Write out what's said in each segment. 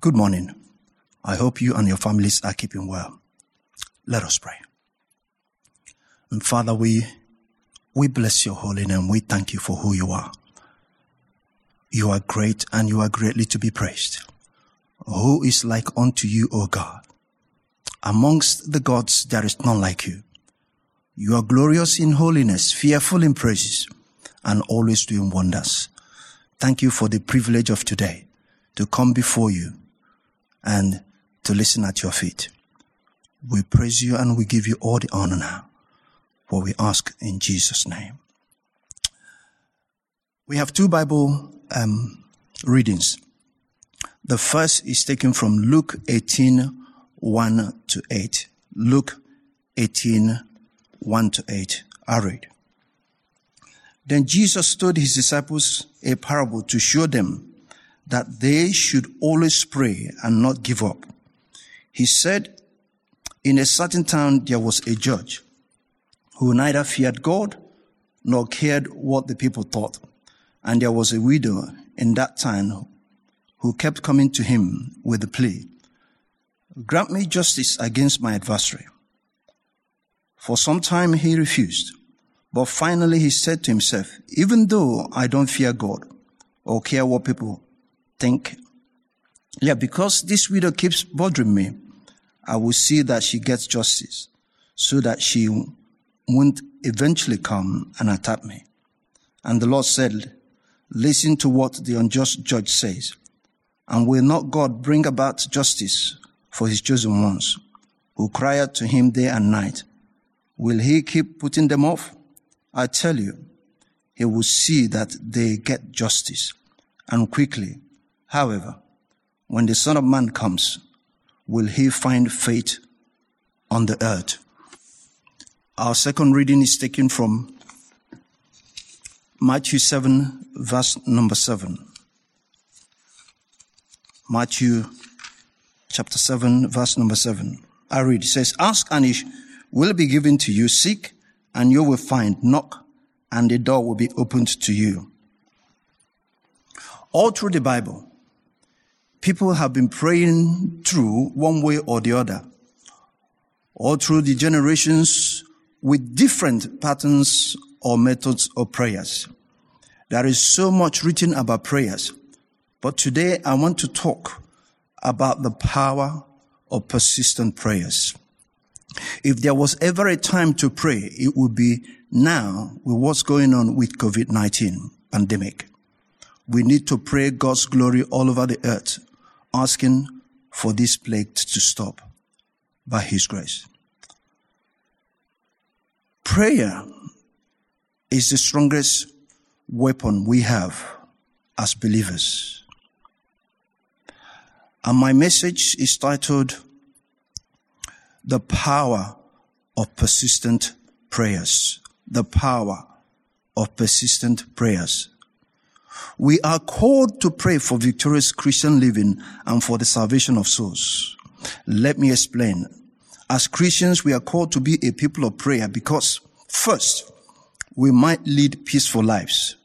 Good morning. I hope you and your families are keeping well. Let us pray. And Father, we, we bless your holy name. We thank you for who you are. You are great and you are greatly to be praised. Who is like unto you, O God? Amongst the gods, there is none like you. You are glorious in holiness, fearful in praises, and always doing wonders. Thank you for the privilege of today to come before you and to listen at your feet. We praise you and we give you all the honor now. For we ask in Jesus' name. We have two Bible um, readings. The first is taken from Luke 18, 1 to 8. Luke 18, 1 to 8. I read. Then Jesus told his disciples a parable to show them that they should always pray and not give up. He said, in a certain town there was a judge who neither feared God nor cared what the people thought. And there was a widow in that town who kept coming to him with the plea, grant me justice against my adversary. For some time he refused, but finally he said to himself, even though I don't fear God or care what people think, yeah, because this widow keeps bothering me, I will see that she gets justice so that she won't eventually come and attack me. And the Lord said, listen to what the unjust judge says. And will not God bring about justice for his chosen ones who cry out to him day and night? Will he keep putting them off? I tell you, he will see that they get justice and quickly. However, when the Son of Man comes, will he find faith on the earth? Our second reading is taken from Matthew 7, verse number 7. Matthew chapter 7, verse number 7. I read, it says, Ask and it will be given to you. Seek and you will find. Knock and the door will be opened to you. All through the Bible, people have been praying through one way or the other. All through the generations with different patterns or methods of prayers. There is so much written about prayers, but today I want to talk about the power of persistent prayers. If there was ever a time to pray, it would be now with what's going on with COVID-19 pandemic. We need to pray God's glory all over the earth asking for this plague to stop by His grace. Prayer is the strongest weapon we have as believers. And my message is titled The Power of Persistent Prayers. The Power of Persistent Prayers. We are called to pray for victorious Christian living and for the salvation of souls. Let me explain. As Christians, we are called to be a people of prayer because first, we might lead peaceful lives.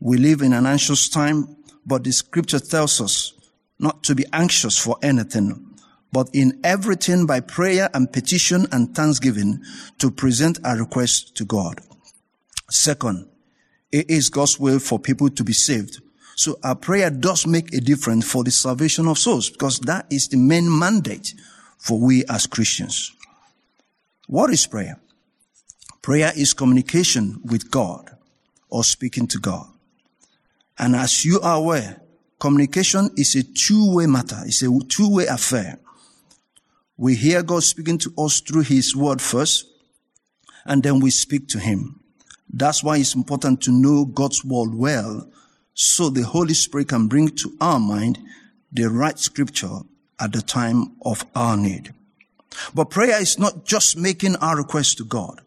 We live in an anxious time, but the scripture tells us not to be anxious for anything, but in everything by prayer and petition and thanksgiving to present our request to God. Second, it is God's will for people to be saved. So our prayer does make a difference for the salvation of souls because that is the main mandate for we as Christians. What is prayer? Prayer is communication with God or speaking to God. And as you are aware, communication is a two-way matter. It's a two-way affair. We hear God speaking to us through His word first, and then we speak to Him. That's why it's important to know God's word well so the Holy Spirit can bring to our mind the right scripture at the time of our need. But prayer is not just making our request to God.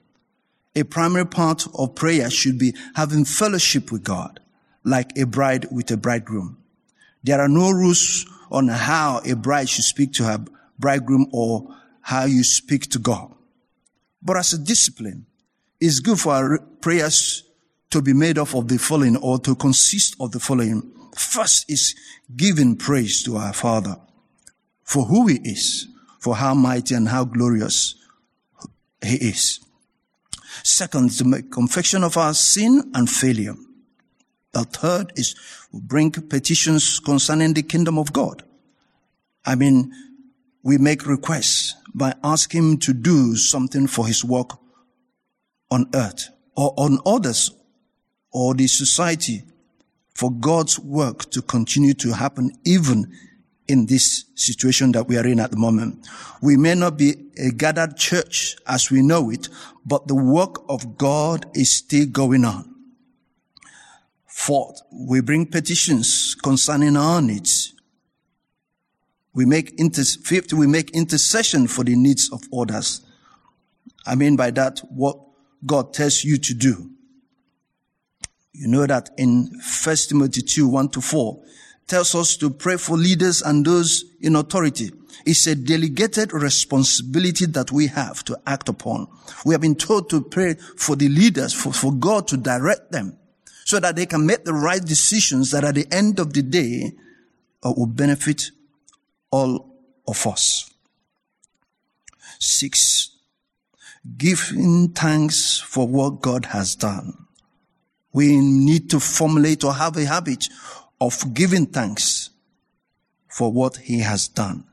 A primary part of prayer should be having fellowship with God, like a bride with a bridegroom. There are no rules on how a bride should speak to her bridegroom or how you speak to God. But as a discipline, it's good for our prayers to be made up of the following or to consist of the following. First is giving praise to our Father. for who he is, for how mighty and how glorious he is. Second, to make confession of our sin and failure. The third is bring petitions concerning the kingdom of God. I mean, we make requests by asking him to do something for his work on earth or on others or the society for God's work to continue to happen even in this situation that we are in at the moment. We may not be a gathered church as we know it, but the work of God is still going on. Fourth, we bring petitions concerning our needs. We make inter- fifth, we make intercession for the needs of others. I mean by that what God tells you to do. You know that in 1 Timothy 2, 1 to 4, tells us to pray for leaders and those in authority. It's a delegated responsibility that we have to act upon. We have been told to pray for the leaders, for, for God to direct them so that they can make the right decisions that at the end of the day uh, will benefit all of us. Six, giving thanks for what God has done. We need to formulate or have a habit of giving thanks for what he has done.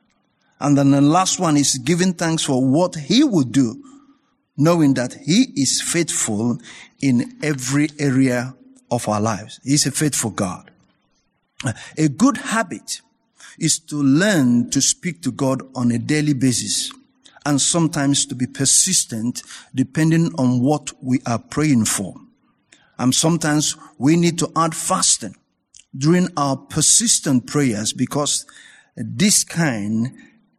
And then the last one is giving thanks for what he will do, knowing that he is faithful in every area of our lives. He's a faithful God. A good habit is to learn to speak to God on a daily basis and sometimes to be persistent depending on what we are praying for. And sometimes we need to add fasting during our persistent prayers because this kind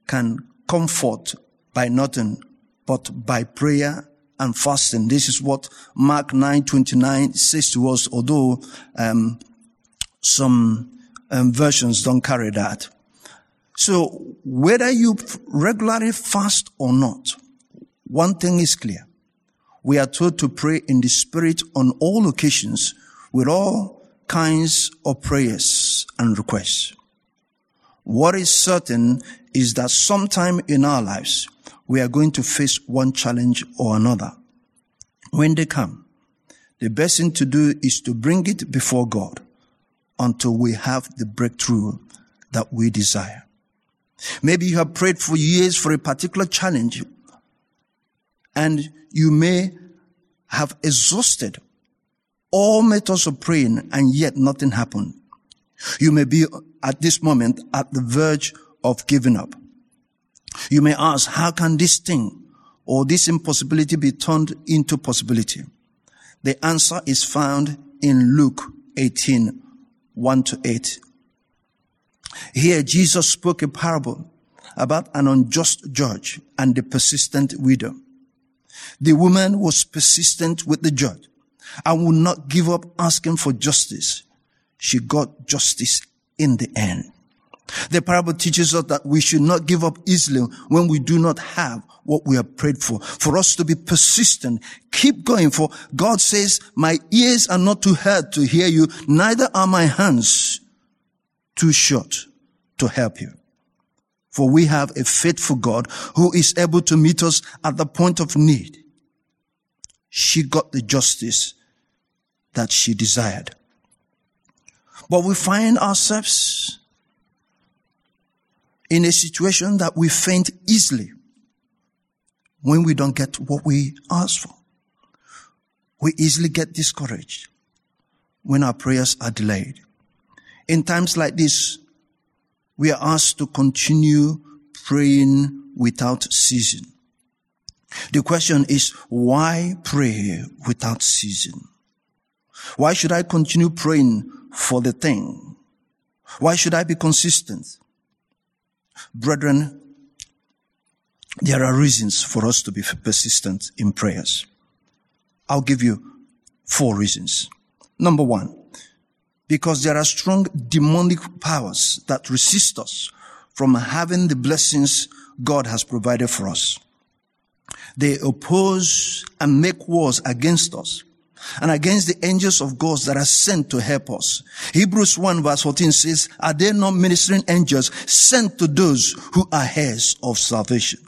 can comfort by nothing but by prayer and fasting. This is what Mark 9:29 says to us, although um, some um, versions don't carry that. So whether you regularly fast or not, one thing is clear. We are told to pray in the spirit on all occasions with all kinds of prayers and requests. What is certain is that sometime in our lives, we are going to face one challenge or another. When they come, the best thing to do is to bring it before God until we have the breakthrough that we desire. Maybe you have prayed for years for a particular challenge and you may have exhausted all methods of praying and yet nothing happened. You may be at this moment at the verge of giving up. You may ask, how can this thing or this impossibility be turned into possibility? The answer is found in Luke 18, 1 to 8. Here Jesus spoke a parable about an unjust judge and the persistent widow. The woman was persistent with the judge and would not give up asking for justice. She got justice in the end. The parable teaches us that we should not give up easily when we do not have what we have prayed for. For us to be persistent, keep going. For God says, my ears are not too hard to hear you, neither are my hands too short to help you. For we have a faithful God who is able to meet us at the point of need. She got the justice that she desired. But we find ourselves in a situation that we faint easily when we don't get what we ask for. We easily get discouraged when our prayers are delayed. In times like this, we are asked to continue praying without ceasing. The question is, why pray without ceasing? Why should I continue praying for the thing? Why should I be consistent? Brethren, there are reasons for us to be persistent in prayers. I'll give you four reasons. Number one, because there are strong demonic powers that resist us from having the blessings God has provided for us. They oppose and make wars against us and against the angels of God that are sent to help us. Hebrews 1 verse 14 says, are they not ministering angels sent to those who are heirs of salvation?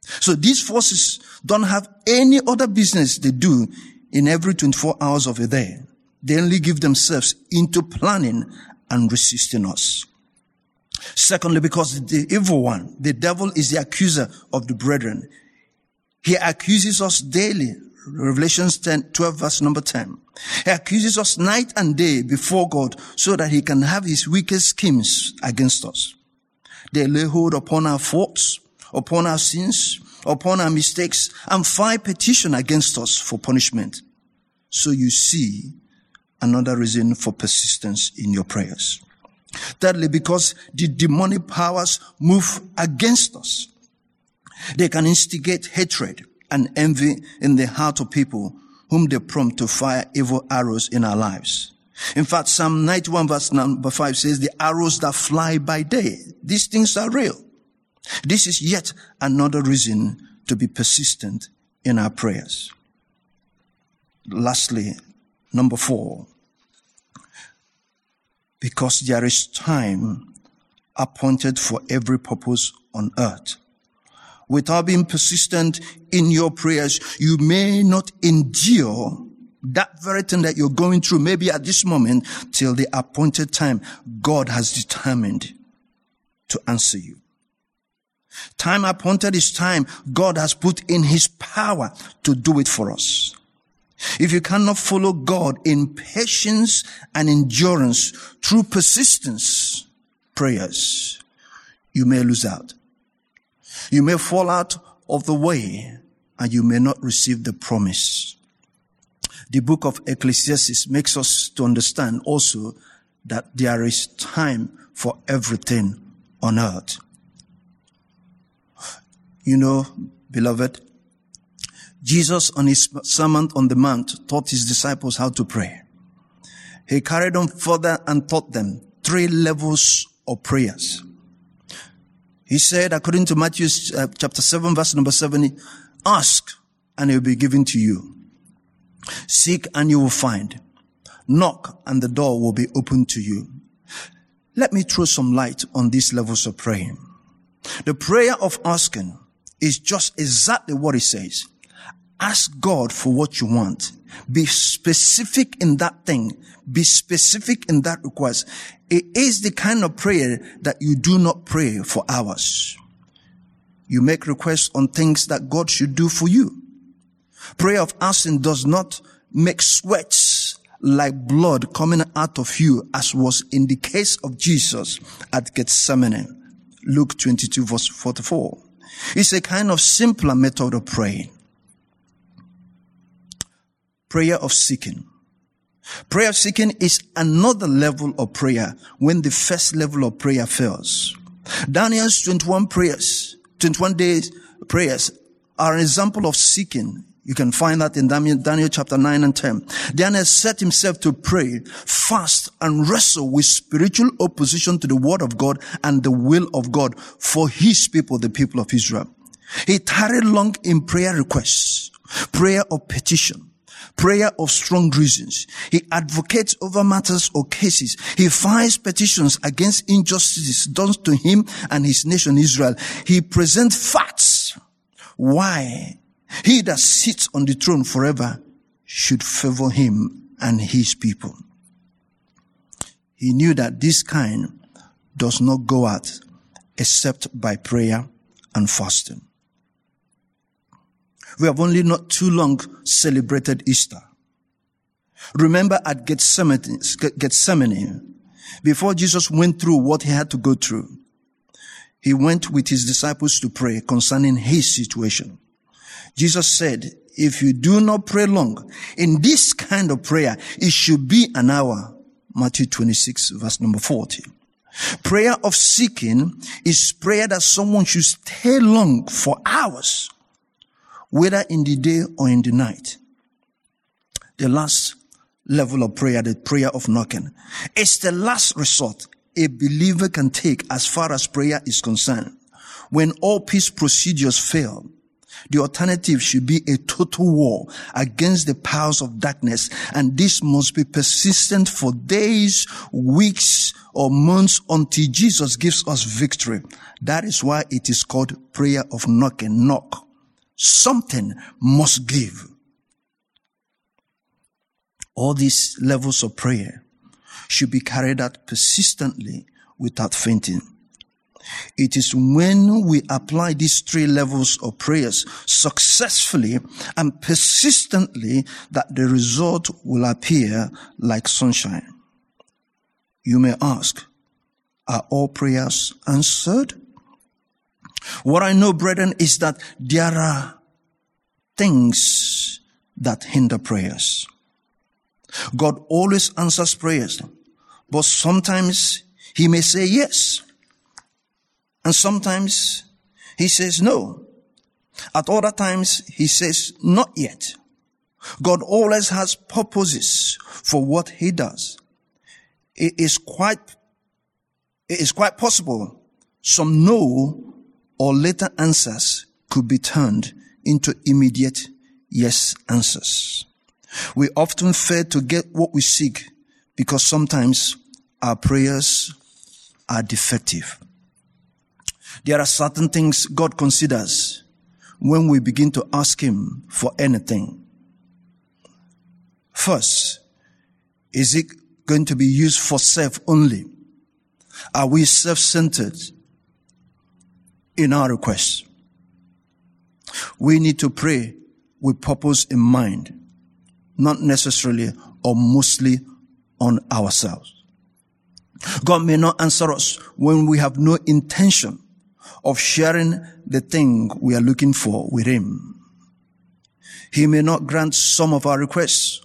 So these forces don't have any other business they do in every 24 hours of a day. They only give themselves into planning and resisting us. Secondly, because the evil one, the devil is the accuser of the brethren. He accuses us daily. Revelations 10, 12 verse number 10. He accuses us night and day before God so that he can have his wicked schemes against us. They lay hold upon our faults, upon our sins, upon our mistakes, and file petition against us for punishment. So you see another reason for persistence in your prayers. Thirdly, because the demonic powers move against us. They can instigate hatred and envy in the heart of people whom they prompt to fire evil arrows in our lives. In fact, Psalm 91 verse number 5 says, the arrows that fly by day. These things are real. This is yet another reason to be persistent in our prayers. Lastly, number four, because there is time appointed for every purpose on earth. Without being persistent in your prayers, you may not endure that very thing that you're going through, maybe at this moment, till the appointed time God has determined to answer you. Time appointed is time God has put in his power to do it for us. If you cannot follow God in patience and endurance through persistence, prayers, you may lose out. You may fall out of the way and you may not receive the promise. The book of Ecclesiastes makes us to understand also that there is time for everything on earth. You know, beloved, Jesus on his sermon on the mount taught his disciples how to pray. He carried on further and taught them three levels of prayers. He said, according to Matthew uh, chapter 7 verse number 7, ask and it will be given to you. Seek and you will find. Knock and the door will be opened to you. Let me throw some light on these levels of praying. The prayer of asking is just exactly what it says. Ask God for what you want. Be specific in that thing. Be specific in that request. It is the kind of prayer that you do not pray for hours. You make requests on things that God should do for you. Prayer of asking does not make sweats like blood coming out of you as was in the case of Jesus at Gethsemane. Luke 22 verse 44. It's a kind of simpler method of praying. Prayer of seeking. Prayer of seeking is another level of prayer when the first level of prayer fails. Daniel's 21 prayers, 21 days prayers are an example of seeking. You can find that in Daniel, Daniel chapter 9 and 10. Daniel set himself to pray, fast, and wrestle with spiritual opposition to the word of God and the will of God for his people, the people of Israel. He tarried long in prayer requests, prayer of petition, prayer of strong reasons. He advocates over matters or cases. He files petitions against injustices done to him and his nation Israel. He presents facts why he that sits on the throne forever should favor him and his people. He knew that this kind does not go out except by prayer and fasting. We have only not too long celebrated Easter. Remember at Gethsemane, before Jesus went through what he had to go through, he went with his disciples to pray concerning his situation. Jesus said, if you do not pray long, in this kind of prayer, it should be an hour. Matthew 26 verse number 40. Prayer of seeking is prayer that someone should stay long for hours whether in the day or in the night. The last level of prayer, the prayer of knocking, is the last resort a believer can take as far as prayer is concerned. When all peace procedures fail The alternative should be a total war against the powers of darkness. And this must be persistent for days, weeks, or months until Jesus gives us victory. That is why it is called prayer of knocking. Knock. Something must give. All these levels of prayer should be carried out persistently without fainting. It is when we apply these three levels of prayers successfully and persistently that the result will appear like sunshine. You may ask, are all prayers answered? What I know, brethren, is that there are things that hinder prayers. God always answers prayers, but sometimes he may say yes. And sometimes he says no. At other times he says not yet. God always has purposes for what he does. It is quite, it is quite possible some no or later answers could be turned into immediate yes answers. We often fail to get what we seek because sometimes our prayers are defective. There are certain things God considers when we begin to ask Him for anything. First, is it going to be used for self only? Are we self-centered in our requests? We need to pray with purpose in mind, not necessarily or mostly on ourselves. God may not answer us when we have no intention of sharing the thing we are looking for with Him. He may not grant some of our requests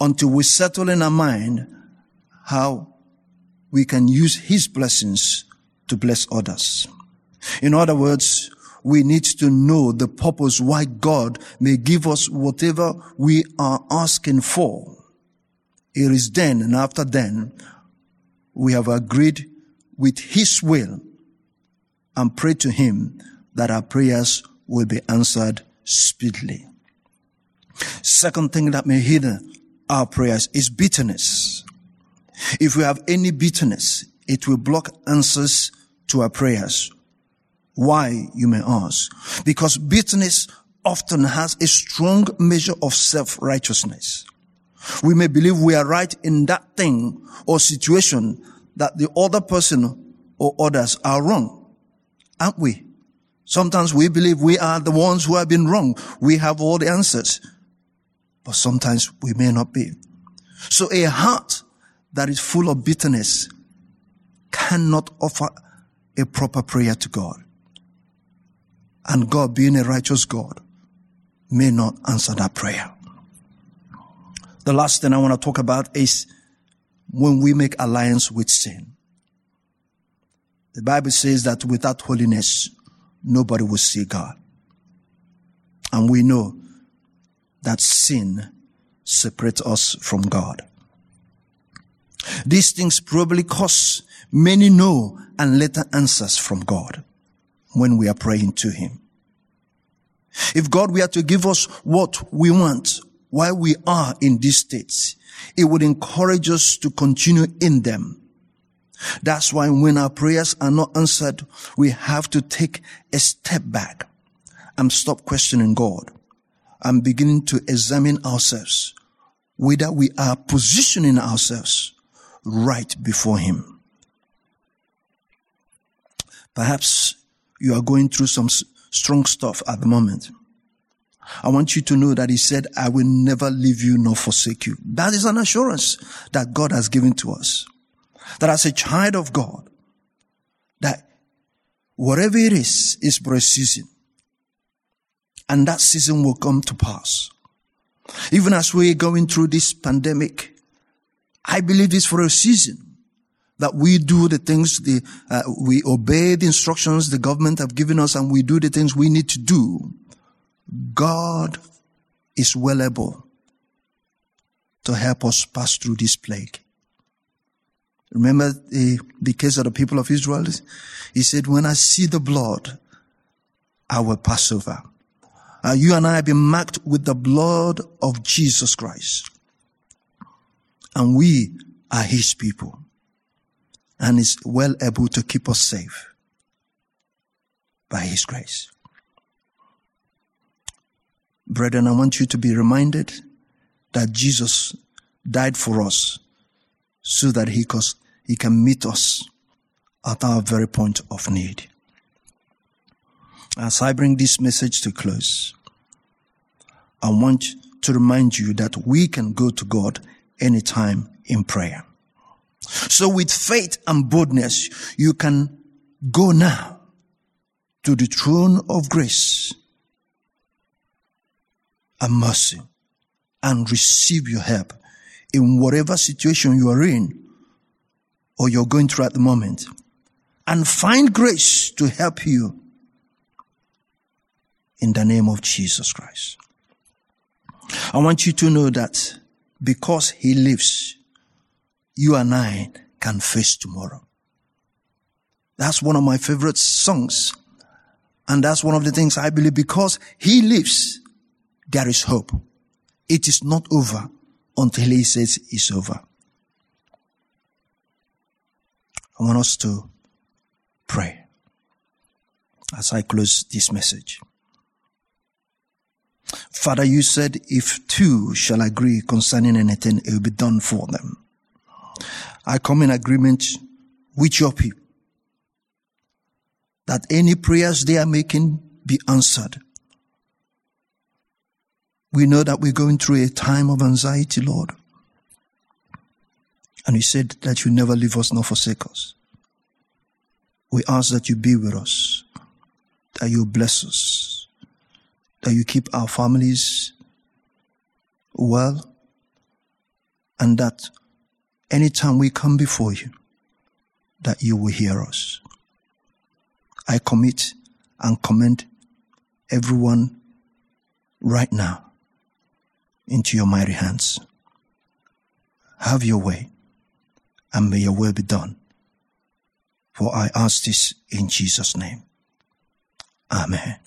until we settle in our mind how we can use His blessings to bless others. In other words, we need to know the purpose why God may give us whatever we are asking for. It is then and after then we have agreed with His will and pray to Him that our prayers will be answered speedily. Second thing that may hinder our prayers is bitterness. If we have any bitterness, it will block answers to our prayers. Why, you may ask? Because bitterness often has a strong measure of self-righteousness. We may believe we are right in that thing or situation that the other person or others are wrong aren't we? Sometimes we believe we are the ones who have been wrong. We have all the answers. But sometimes we may not be. So a heart that is full of bitterness cannot offer a proper prayer to God. And God being a righteous God may not answer that prayer. The last thing I want to talk about is when we make alliance with sin. The Bible says that without holiness, nobody will see God. And we know that sin separates us from God. These things probably cause many no and later answers from God when we are praying to Him. If God were to give us what we want while we are in these states, it would encourage us to continue in them that's why when our prayers are not answered, we have to take a step back and stop questioning God and beginning to examine ourselves, whether we are positioning ourselves right before Him. Perhaps you are going through some strong stuff at the moment. I want you to know that He said, I will never leave you nor forsake you. That is an assurance that God has given to us that as a child of God, that whatever it is, is for a season. And that season will come to pass. Even as we're going through this pandemic, I believe it's for a season that we do the things the, uh, we obey the instructions the government have given us and we do the things we need to do. God is well able to help us pass through this plague. Remember the, the case of the people of Israel? He said, when I see the blood, I will pass over. Uh, you and I have been marked with the blood of Jesus Christ. And we are his people. And is well able to keep us safe by his grace. Brethren, I want you to be reminded that Jesus died for us so that he, he can meet us at our very point of need. As I bring this message to close, I want to remind you that we can go to God anytime in prayer. So with faith and boldness, you can go now to the throne of grace and mercy and receive your help in whatever situation you are in or you're going through at the moment and find grace to help you in the name of Jesus Christ. I want you to know that because he lives, you and I can face tomorrow. That's one of my favorite songs. And that's one of the things I believe because he lives, there is hope. It is not over until he says it's over. I want us to pray as I close this message. Father, you said if two shall agree concerning anything, it will be done for them. I come in agreement with your people that any prayers they are making be answered. We know that we're going through a time of anxiety, Lord. And you said that you never leave us nor forsake us. We ask that you be with us, that you bless us, that you keep our families well, and that anytime we come before you, that you will hear us. I commit and commend everyone right now into your mighty hands. Have your way, and may your will be done. For I ask this in Jesus' name. Amen.